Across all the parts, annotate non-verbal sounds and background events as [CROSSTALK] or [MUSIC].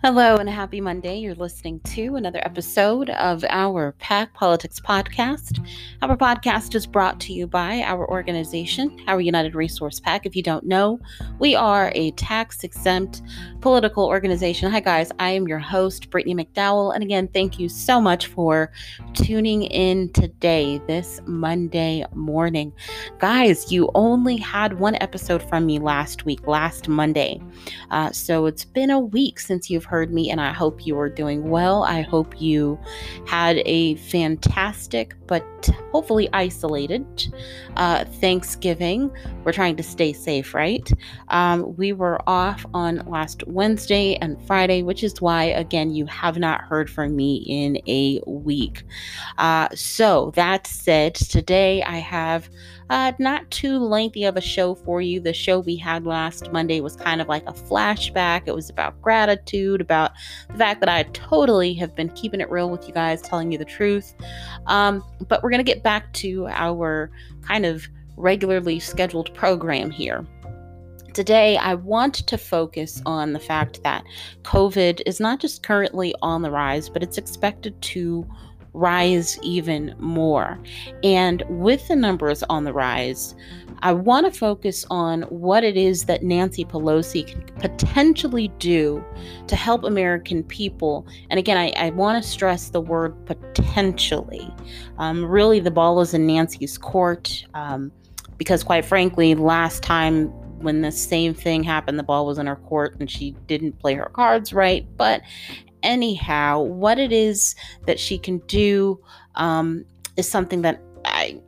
Hello and happy Monday. You're listening to another episode of our PAC Politics Podcast. Our podcast is brought to you by our organization, our United Resource PAC. If you don't know, we are a tax exempt political organization. Hi, guys. I am your host, Brittany McDowell. And again, thank you so much for tuning in today, this Monday morning. Guys, you only had one episode from me last week, last Monday. Uh, so it's been a week since you've heard me, and I hope you are doing well. I hope you had a fantastic but hopefully isolated uh, Thanksgiving. We're trying to stay safe, right? Um, we were off on last Wednesday and Friday, which is why, again, you have not heard from me in a week. Uh, so, that said, today I have uh, not too lengthy of a show for you. The show we had last Monday was kind of like a flashback. It was about gratitude, about the fact that I totally have been keeping it real with you guys, telling you the truth. Um, but we're going to get back to our kind of regularly scheduled program here. Today, I want to focus on the fact that COVID is not just currently on the rise, but it's expected to rise even more. And with the numbers on the rise, I want to focus on what it is that Nancy Pelosi can potentially do to help American people. And again, I, I want to stress the word potentially. Um, really, the ball is in Nancy's court um, because, quite frankly, last time when the same thing happened, the ball was in her court and she didn't play her cards right. But anyhow, what it is that she can do um, is something that I,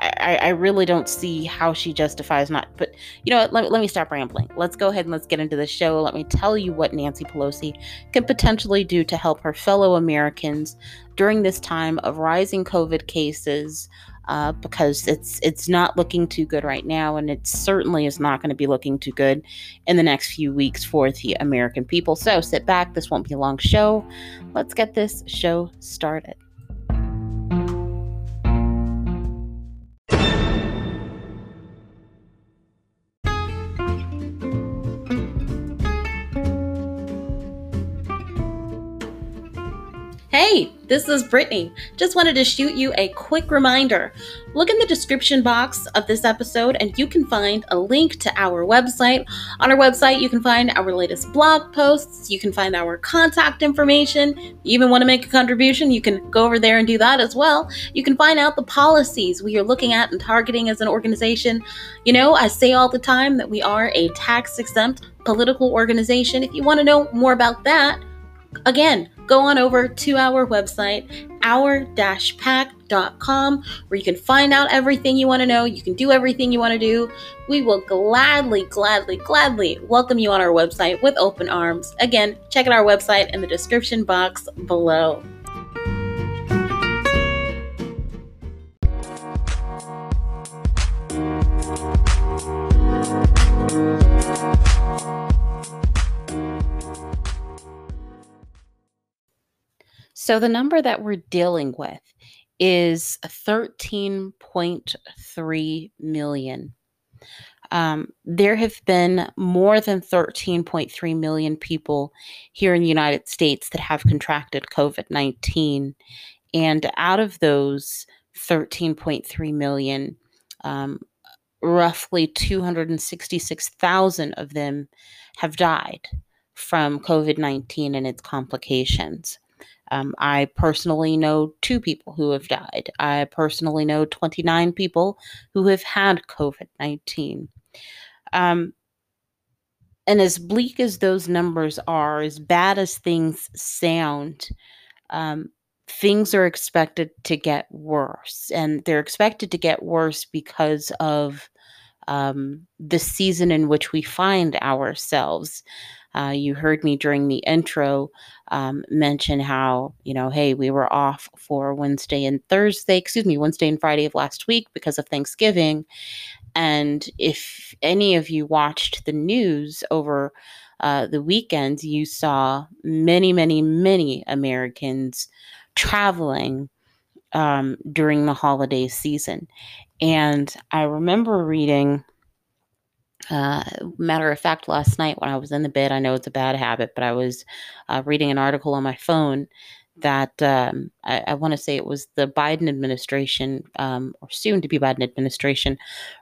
I, I really don't see how she justifies not. But you know what? Let, let me stop rambling. Let's go ahead and let's get into the show. Let me tell you what Nancy Pelosi can potentially do to help her fellow Americans during this time of rising COVID cases, uh, because it's it's not looking too good right now, and it certainly is not going to be looking too good in the next few weeks for the American people. So sit back. This won't be a long show. Let's get this show started. Hey, this is Brittany. Just wanted to shoot you a quick reminder. Look in the description box of this episode and you can find a link to our website. On our website, you can find our latest blog posts, you can find our contact information. you even want to make a contribution, you can go over there and do that as well. You can find out the policies we are looking at and targeting as an organization. You know, I say all the time that we are a tax exempt political organization. If you want to know more about that, again, go on over to our website, our-pac.com, where you can find out everything you want to know. You can do everything you want to do. We will gladly, gladly, gladly welcome you on our website with open arms. Again, check out our website in the description box below. So the number that we're dealing with is 13.3 million. Um, there have been more than 13.3 million people here in the United States that have contracted COVID 19. And out of those 13.3 million, um, roughly 266,000 of them have died from COVID 19 and its complications. Um, I personally know two people who have died. I personally know 29 people who have had COVID 19. Um, and as bleak as those numbers are, as bad as things sound, um, things are expected to get worse. And they're expected to get worse because of um, the season in which we find ourselves. Uh, you heard me during the intro um, mention how, you know, hey, we were off for Wednesday and Thursday, excuse me, Wednesday and Friday of last week because of Thanksgiving. And if any of you watched the news over uh, the weekend, you saw many, many, many Americans traveling um, during the holiday season. And I remember reading Uh, matter of fact, last night when I was in the bed, I know it's a bad habit, but I was uh, reading an article on my phone that um, I, I want to say it was the Biden administration um, or soon to be Biden administration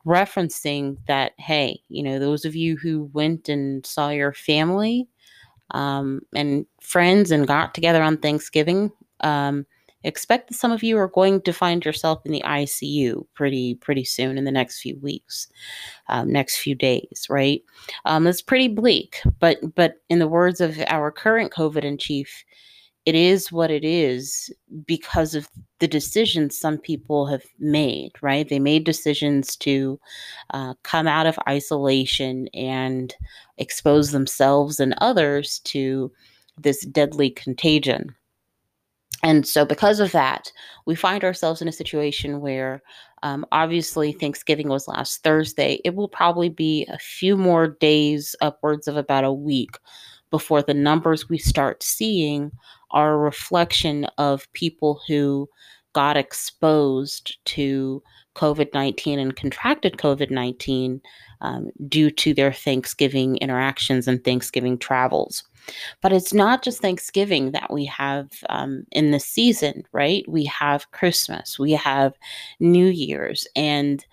referencing that, hey, you know, those of you who went and saw your family um, and friends and got together on Thanksgiving, um, expect that some of you are going to find yourself in the ICU pretty pretty soon in the next few weeks, um, next few days, right? Um, it's pretty bleak, but but in the words of our current COVID in chief, it is what it is because of the decisions some people have made, right? They made decisions to uh, come out of isolation and expose themselves and others to this deadly contagion. And so, because of that, we find ourselves in a situation where um, obviously Thanksgiving was last Thursday. It will probably be a few more days, upwards of about a week, before the numbers we start seeing are a reflection of people who got exposed to COVID 19 and contracted COVID 19 um, due to their Thanksgiving interactions and Thanksgiving travels. But it's not just Thanksgiving that we have um, in the season, right? We have Christmas, we have New Year's. And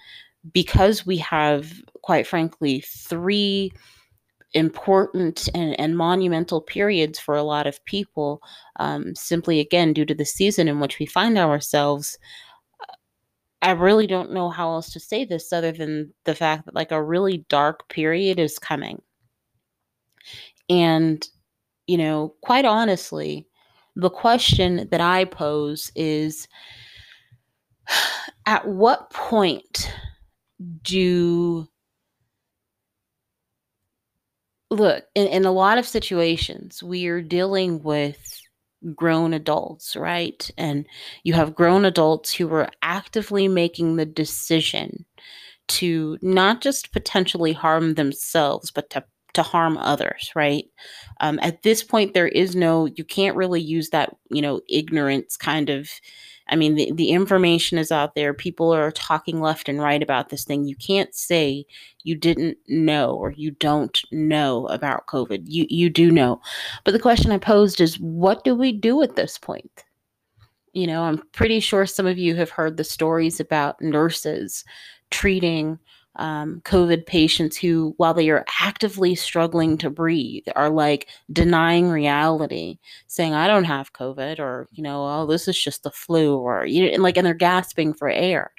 because we have, quite frankly, three important and, and monumental periods for a lot of people, um, simply again, due to the season in which we find ourselves. I really don't know how else to say this other than the fact that like a really dark period is coming. And you know, quite honestly, the question that I pose is [SIGHS] at what point do look in, in a lot of situations we are dealing with grown adults right and you have grown adults who are actively making the decision to not just potentially harm themselves but to to harm others, right? Um, at this point, there is no, you can't really use that, you know, ignorance kind of. I mean, the, the information is out there. People are talking left and right about this thing. You can't say you didn't know or you don't know about COVID. You you do know. But the question I posed is what do we do at this point? You know, I'm pretty sure some of you have heard the stories about nurses treating um, COVID patients who, while they are actively struggling to breathe, are like denying reality, saying, I don't have COVID, or, you know, oh, this is just the flu, or, you know, and like, and they're gasping for air.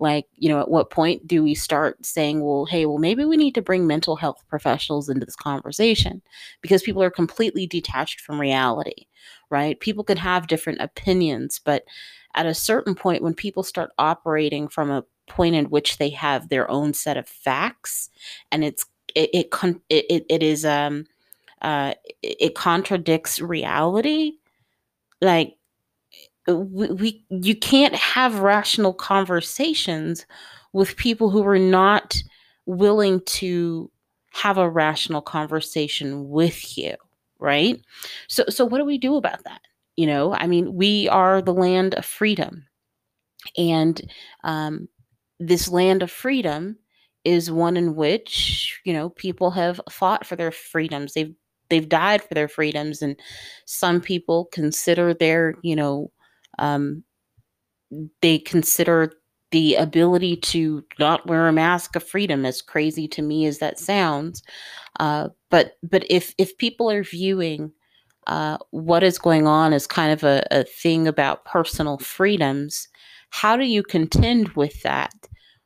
Like, you know, at what point do we start saying, well, hey, well, maybe we need to bring mental health professionals into this conversation because people are completely detached from reality, right? People can have different opinions, but at a certain point, when people start operating from a point in which they have their own set of facts and it's it it it, it is um uh it contradicts reality. Like we, we you can't have rational conversations with people who are not willing to have a rational conversation with you right? So so what do we do about that? You know i mean we are the land of freedom. And um, this land of freedom is one in which you know people have fought for their freedoms. They've they've died for their freedoms and some people consider their you know um, they consider the ability to not wear a mask of freedom. As crazy to me as that sounds uh, but but if if people are viewing uh, what is going on as kind of a, a thing about personal freedoms how do you contend with that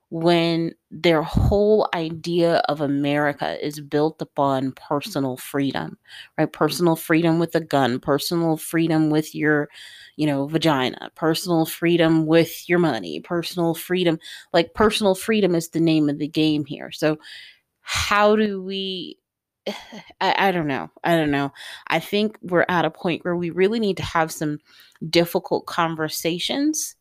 when their whole idea of America is built upon personal freedom, right? Personal freedom with a gun, personal freedom with your, you know, vagina, personal freedom with your money, personal freedom. Like personal freedom is the name of the game here. So, how do we? [SIGHS] I, I don't know. I don't know. I think we're at a point where we really need to have some difficult conversations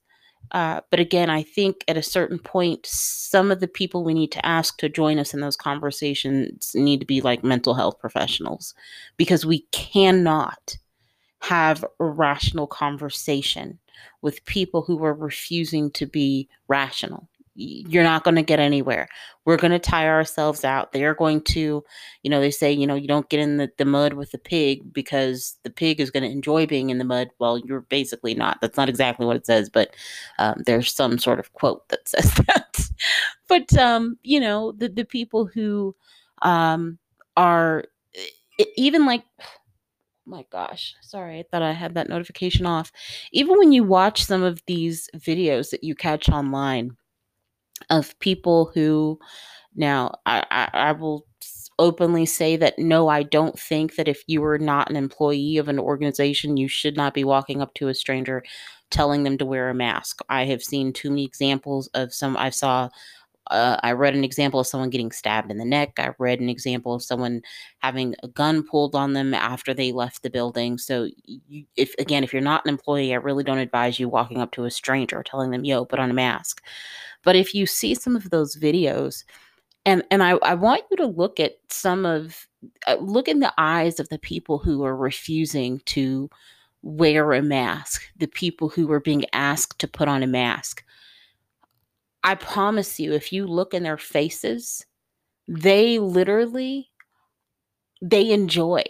uh, but again, I think at a certain point, some of the people we need to ask to join us in those conversations need to be like mental health professionals because we cannot have a rational conversation with people who are refusing to be rational. You're not going to get anywhere. We're going to tire ourselves out. They are going to, you know, they say, you know, you don't get in the, the mud with the pig because the pig is going to enjoy being in the mud. Well, you're basically not. That's not exactly what it says, but um, there's some sort of quote that [LAUGHS] says that. but, um, you know, the, the people who um, are even like, my gosh, sorry, I thought I had that notification off. Even when you watch some of these videos that you catch online, of people who now I, I, I will openly say that no, I don't think that if you are not an employee of an organization, you should not be walking up to a stranger telling them to wear a mask. I have seen too many examples of some. I saw. Uh, I read an example of someone getting stabbed in the neck. I read an example of someone having a gun pulled on them after they left the building. So, you, if again, if you're not an employee, I really don't advise you walking up to a stranger telling them, "Yo, put on a mask." But if you see some of those videos, and and I, I want you to look at some of uh, look in the eyes of the people who are refusing to wear a mask, the people who are being asked to put on a mask. I promise you, if you look in their faces, they literally they enjoy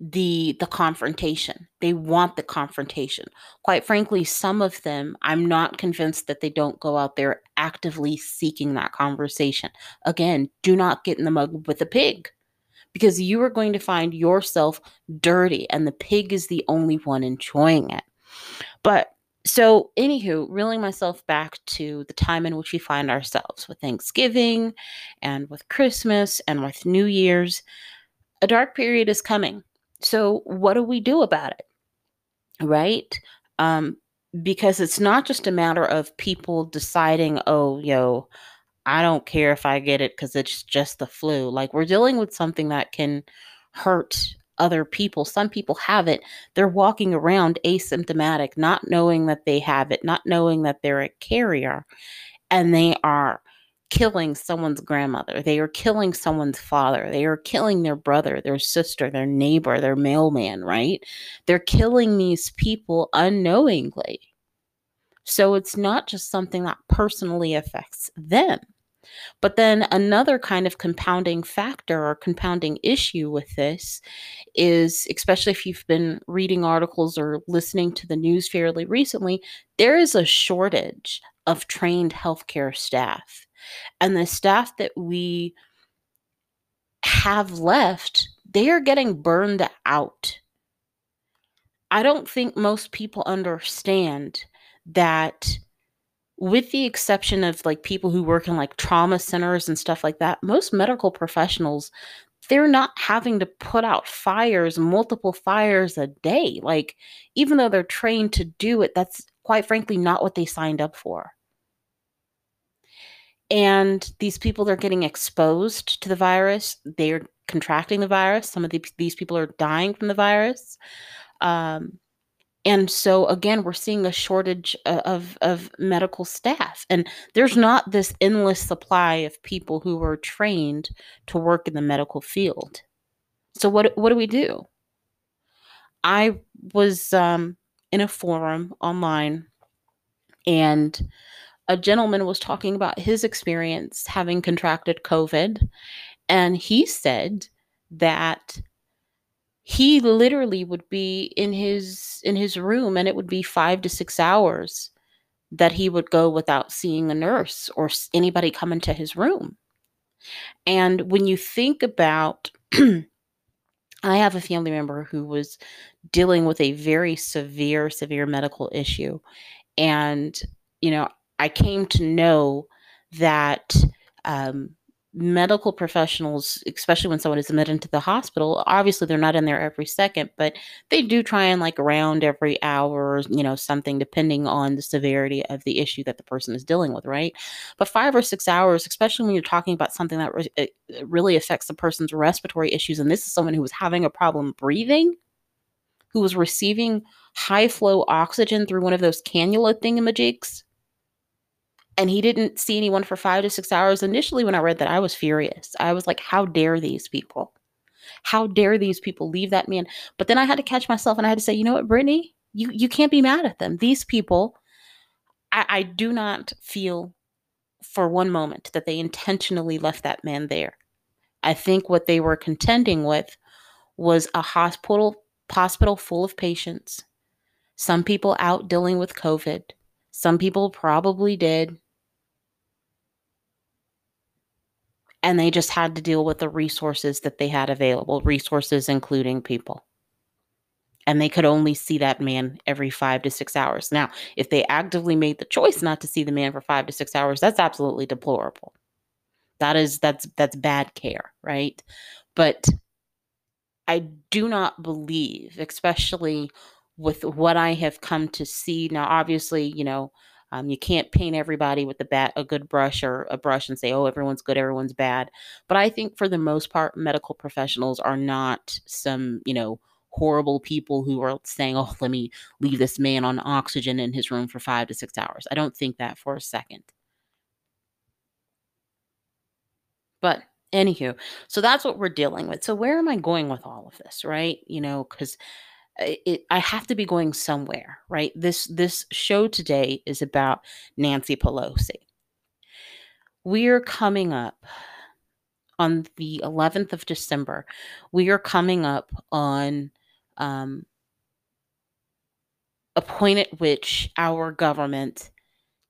the the confrontation. They want the confrontation. Quite frankly some of them i'm not convinced that they don't go out there actively seeking that conversation. Again do not get in the mug with a pig because you are going to find yourself dirty and the pig is the only one enjoying it. But so anywho reeling myself back to the time in which we find ourselves with thanksgiving and with christmas and with new year's a dark period is coming so, what do we do about it? Right? Um, because it's not just a matter of people deciding, oh, yo, I don't care if I get it because it's just the flu. Like, we're dealing with something that can hurt other people. Some people have it. They're walking around asymptomatic, not knowing that they have it, not knowing that they're a carrier, and they are killing someone's grandmother. They are killing someone's father. They are killing their brother, their sister, their neighbor, their mailman, right? They're killing these people unknowingly. So it's not just something that personally affects them. But then another kind of compounding factor or compounding issue with this is, especially if you've been reading articles or listening to the news fairly recently, there is a shortage of trained healthcare staff and the staff that we have left, they are getting burned out. I don't think most people understand that with the exception of like people who work in like trauma centers and stuff like that, most medical professionals they're not having to put out fires, multiple fires a day. Like even though they're trained to do it, that's quite frankly not what they signed up for. And these people are getting exposed to the virus they're contracting the virus. Some of the, these people are dying from the virus. Um, and so again we're seeing a shortage of, of medical staff and there's not this endless supply of people who are trained to work in the medical field so what, what do we do i was um, in a forum online and a gentleman was talking about his experience having contracted COVID. And he said that he literally would be in his in his room and it would be 5 to 6 hours that he would go without seeing a nurse or anybody come into his room. And when you think about [CLEARS THROAT] I have a family member who was dealing with a very severe severe medical issue and you know I came to know that um, medical professionals, especially when someone is admitted into the hospital, obviously they're not in there every second, but they do try and like around every hour, you know, something depending on the severity of the issue that the person is dealing with, right? But five or six hours, especially when you're talking about something that re- really affects the person's respiratory issues, and this is someone who was having a problem breathing, who was receiving high flow oxygen through one of those cannula thingamajigs and he didn't see anyone for five to six hours. Initially, when I read that, I was furious. I was like, how dare these people? How dare these people leave that man? But then I had to catch myself and I had to say, you know what, Brittany, you, you can't be mad at them. These people, I, I do not feel for one moment that they intentionally left that man there. I think what they were contending with was a hospital hospital full of patients. Some people out dealing with COVID. Some people probably did. And they just had to deal with the resources that they had available, resources including people. And they could only see that man every five to six hours. Now, if they actively made the choice not to see the man for five to six hours, that's absolutely deplorable. That is that's that's bad care, right? But I do not believe, especially with what I have come to see. Now, obviously, you know, um, you can't paint everybody with a bat, a good brush or a brush and say, "Oh, everyone's good, everyone's bad." But I think for the most part, medical professionals are not some, you know, horrible people who are saying, "Oh, let me leave this man on oxygen in his room for five to six hours." I don't think that for a second. But anywho, so that's what we're dealing with. So where am I going with all of this, right? You know, because it, I have to be going somewhere, right? This this show today is about Nancy Pelosi. We are coming up on the 11th of December. We are coming up on um, a point at which our government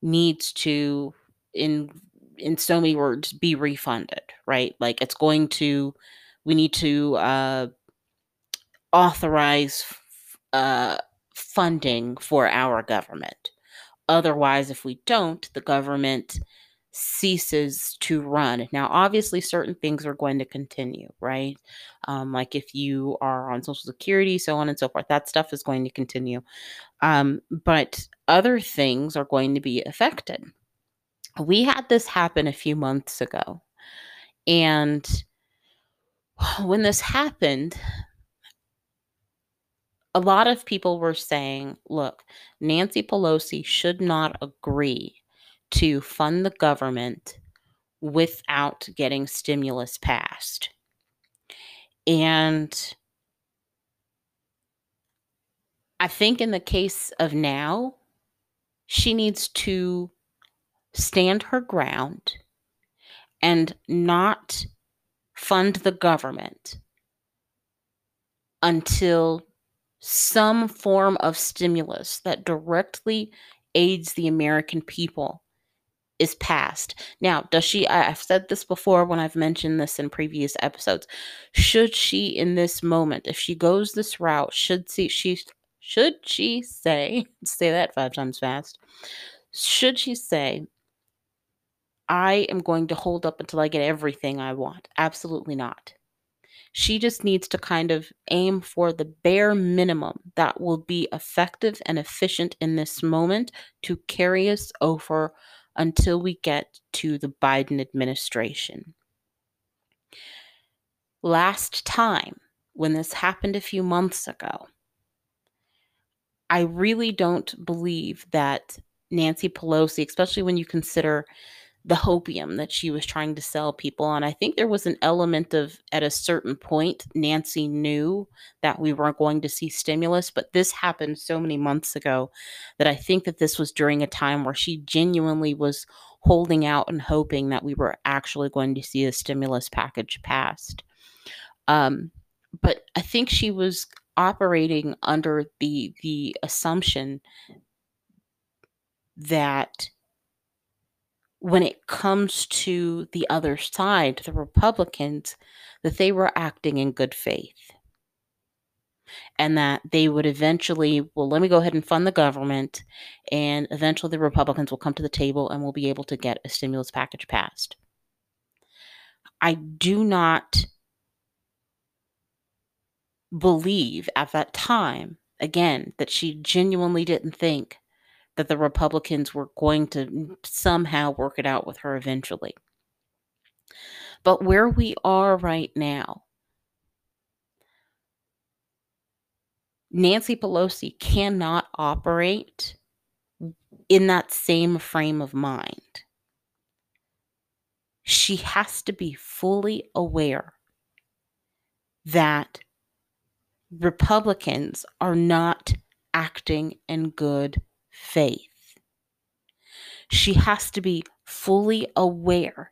needs to, in in so many words, be refunded, right? Like it's going to, we need to uh, authorize uh, funding for our government. Otherwise, if we don't, the government ceases to run. Now, obviously, certain things are going to continue, right? Um, like if you are on Social Security, so on and so forth, that stuff is going to continue. Um, but other things are going to be affected we had this happen a few months ago. And [SIGHS] when this happened, a lot of people were saying, look, Nancy Pelosi should not agree to fund the government without getting stimulus passed. And I think in the case of now, she needs to stand her ground and not fund the government until some form of stimulus that directly aids the American people is passed. Now, does she, I've said this before when I've mentioned this in previous episodes. Should she, in this moment, if she goes this route, should she, she should she say, [LAUGHS] say that five times fast, should she say, I am going to hold up until I get everything I want. Absolutely not. She just needs to kind of aim for the bare minimum that will be effective and efficient in this moment to carry us over until we get to the Biden administration. Last time, when this happened a few months ago, I really don't believe that Nancy Pelosi, especially when you consider the hopium that she was trying to sell people. And I think there was an element of, at a certain point, Nancy knew that we weren't going to see stimulus, but this happened so many months ago that I think that this was during a time where she genuinely was holding out and hoping that we were actually going to see a stimulus package passed. Um, but I think she was operating under the the assumption that when it comes to the other side, the Republicans, that they were acting in good faith. And that they would eventually, well, let me go ahead and fund the government, and eventually the Republicans will come to the table and we'll be able to get a stimulus package passed. I do not believe at that time, again, that she genuinely didn't think that the Republicans were going to somehow work it out with her eventually. But where we are right now, Nancy Pelosi cannot operate in that same frame of mind. She has to be fully aware that Republicans are not acting in good faith. She has to be fully aware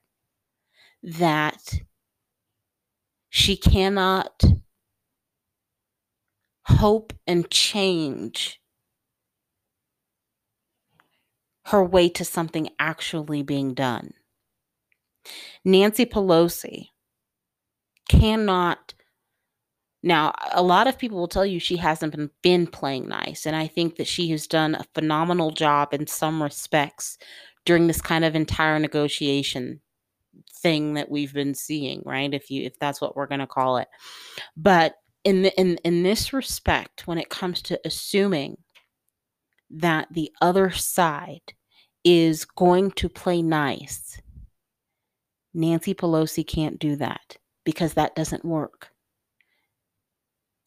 that she cannot hope and change her way to something actually being done. Nancy Pelosi cannot. Now, a lot of people will tell you she hasn't been, been playing nice, and I think that she has done a phenomenal job in some respects during this kind of entire negotiation thing that we've been seeing, right? If you if that's what we're going to call it. But in the, in in this respect when it comes to assuming that the other side is going to play nice. Nancy Pelosi can't do that because that doesn't work.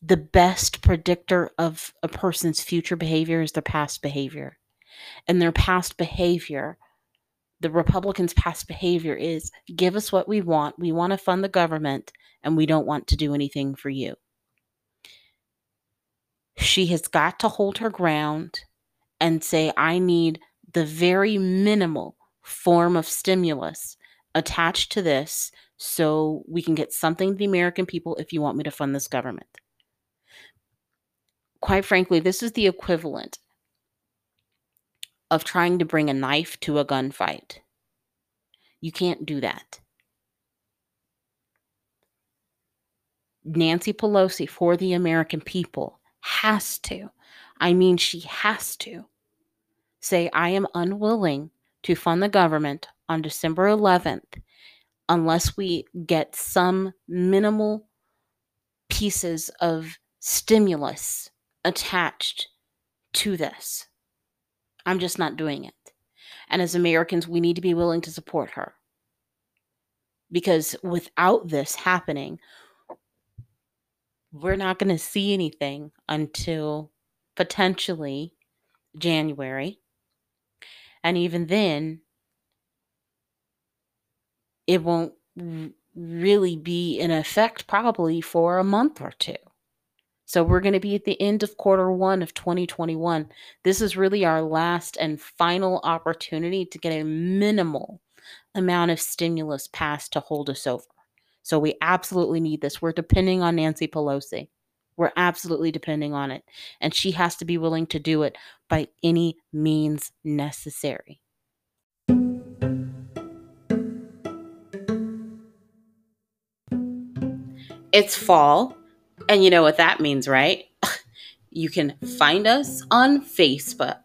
The best predictor of a person's future behavior is their past behavior. And their past behavior, the Republicans' past behavior is give us what we want. We want to fund the government and we don't want to do anything for you. She has got to hold her ground and say, I need the very minimal form of stimulus attached to this so we can get something to the American people if you want me to fund this government. Quite frankly, this is the equivalent of trying to bring a knife to a gunfight. You can't do that. Nancy Pelosi, for the American people, has to. I mean, she has to say, I am unwilling to fund the government on December 11th unless we get some minimal pieces of stimulus attached to this. I'm just not doing it. And as Americans, we need to be willing to support her. Because without this happening, we're not going to see anything until potentially January. And even then, it won't really be in effect probably for a month or two. So we're going to be at the end of quarter one of 2021. This is really our last and final opportunity to get a minimal amount of stimulus passed to hold us over. So we absolutely need this. We're depending on Nancy Pelosi. We're absolutely depending on it. And she has to be willing to do it by any means necessary. It's fall, and you know what that means, right? [LAUGHS] you can find us on Facebook.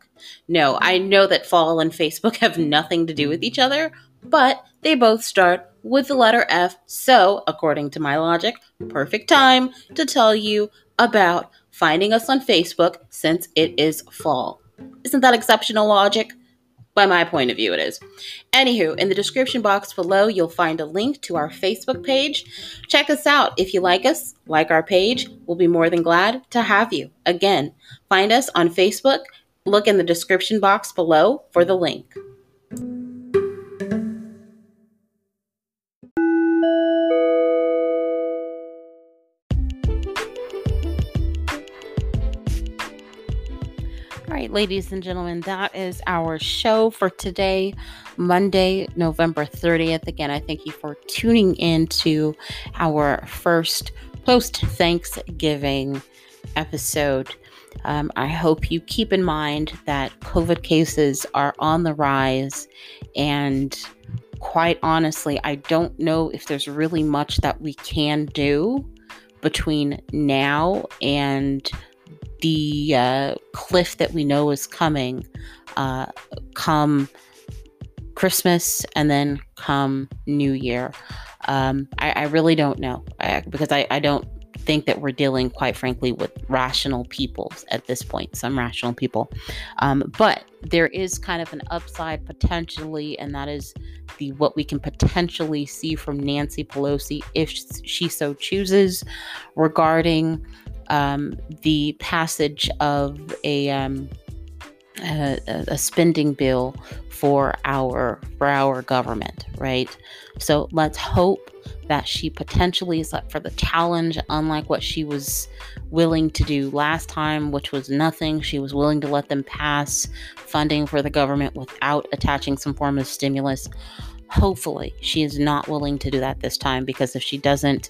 No, I know that fall and Facebook [LAUGHS] have nothing to do with each other, but they both start with the letter F. So, according to my logic, perfect time to tell you about finding us on Facebook since it is fall. Isn't that exceptional logic? By my point of view, it is. Anywho, in the description box below, you'll find a link to our Facebook page. Check us out. If you like us, like our page, we'll be more than glad to have you. Again, find us on Facebook. Look in the description box below for the link. Ladies and gentlemen, that is our show for today, Monday, November 30th. Again, I thank you for tuning in to our first post Thanksgiving episode. Um, I hope you keep in mind that COVID cases are on the rise, and quite honestly, I don't know if there's really much that we can do between now and the uh, cliff that we know is coming uh, come Christmas and then come New Year. Um, I, I, really don't know I, because I, I don't think that we're dealing, quite frankly, with rational people at this point, some rational people. Um, but there is kind of an upside potentially, and that is the what we can potentially see from Nancy Pelosi if she so chooses regarding um, the passage of a um, a, a, spending bill for our for our government, right? So let's hope that she potentially is up for the challenge, unlike what she was willing to do last time, which was nothing. She was willing to let them pass funding for the government without attaching some form of stimulus. Hopefully, she is not willing to do that this time because if she doesn't,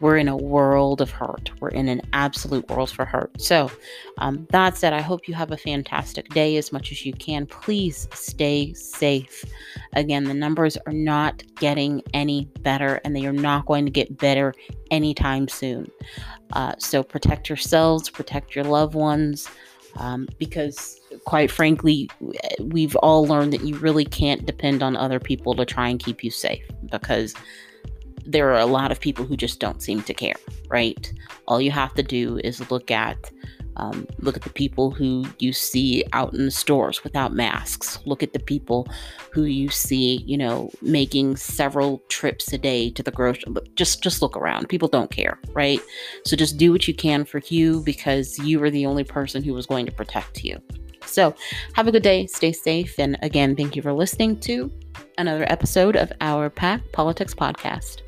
we're in a world of hurt. We're in an absolute world for hurt. So, um, that said, I hope you have a fantastic day as much as you can. Please stay safe. Again, the numbers are not getting any better and they are not going to get better anytime soon. Uh, so, protect yourselves, protect your loved ones. Um, because quite frankly, we've all learned that you really can't depend on other people to try and keep you safe because there are a lot of people who just don't seem to care, right? All you have to do is look at um, look at the people who you see out in the stores without masks. Look at the people who you see, you know, making several trips a day to the grocery. Just just look around. People don't care, right? So just do what you can for you because you are the only person who is going to protect you. So have a good day. Stay safe. And again, thank you for listening to another episode of our PAC Politics Podcast.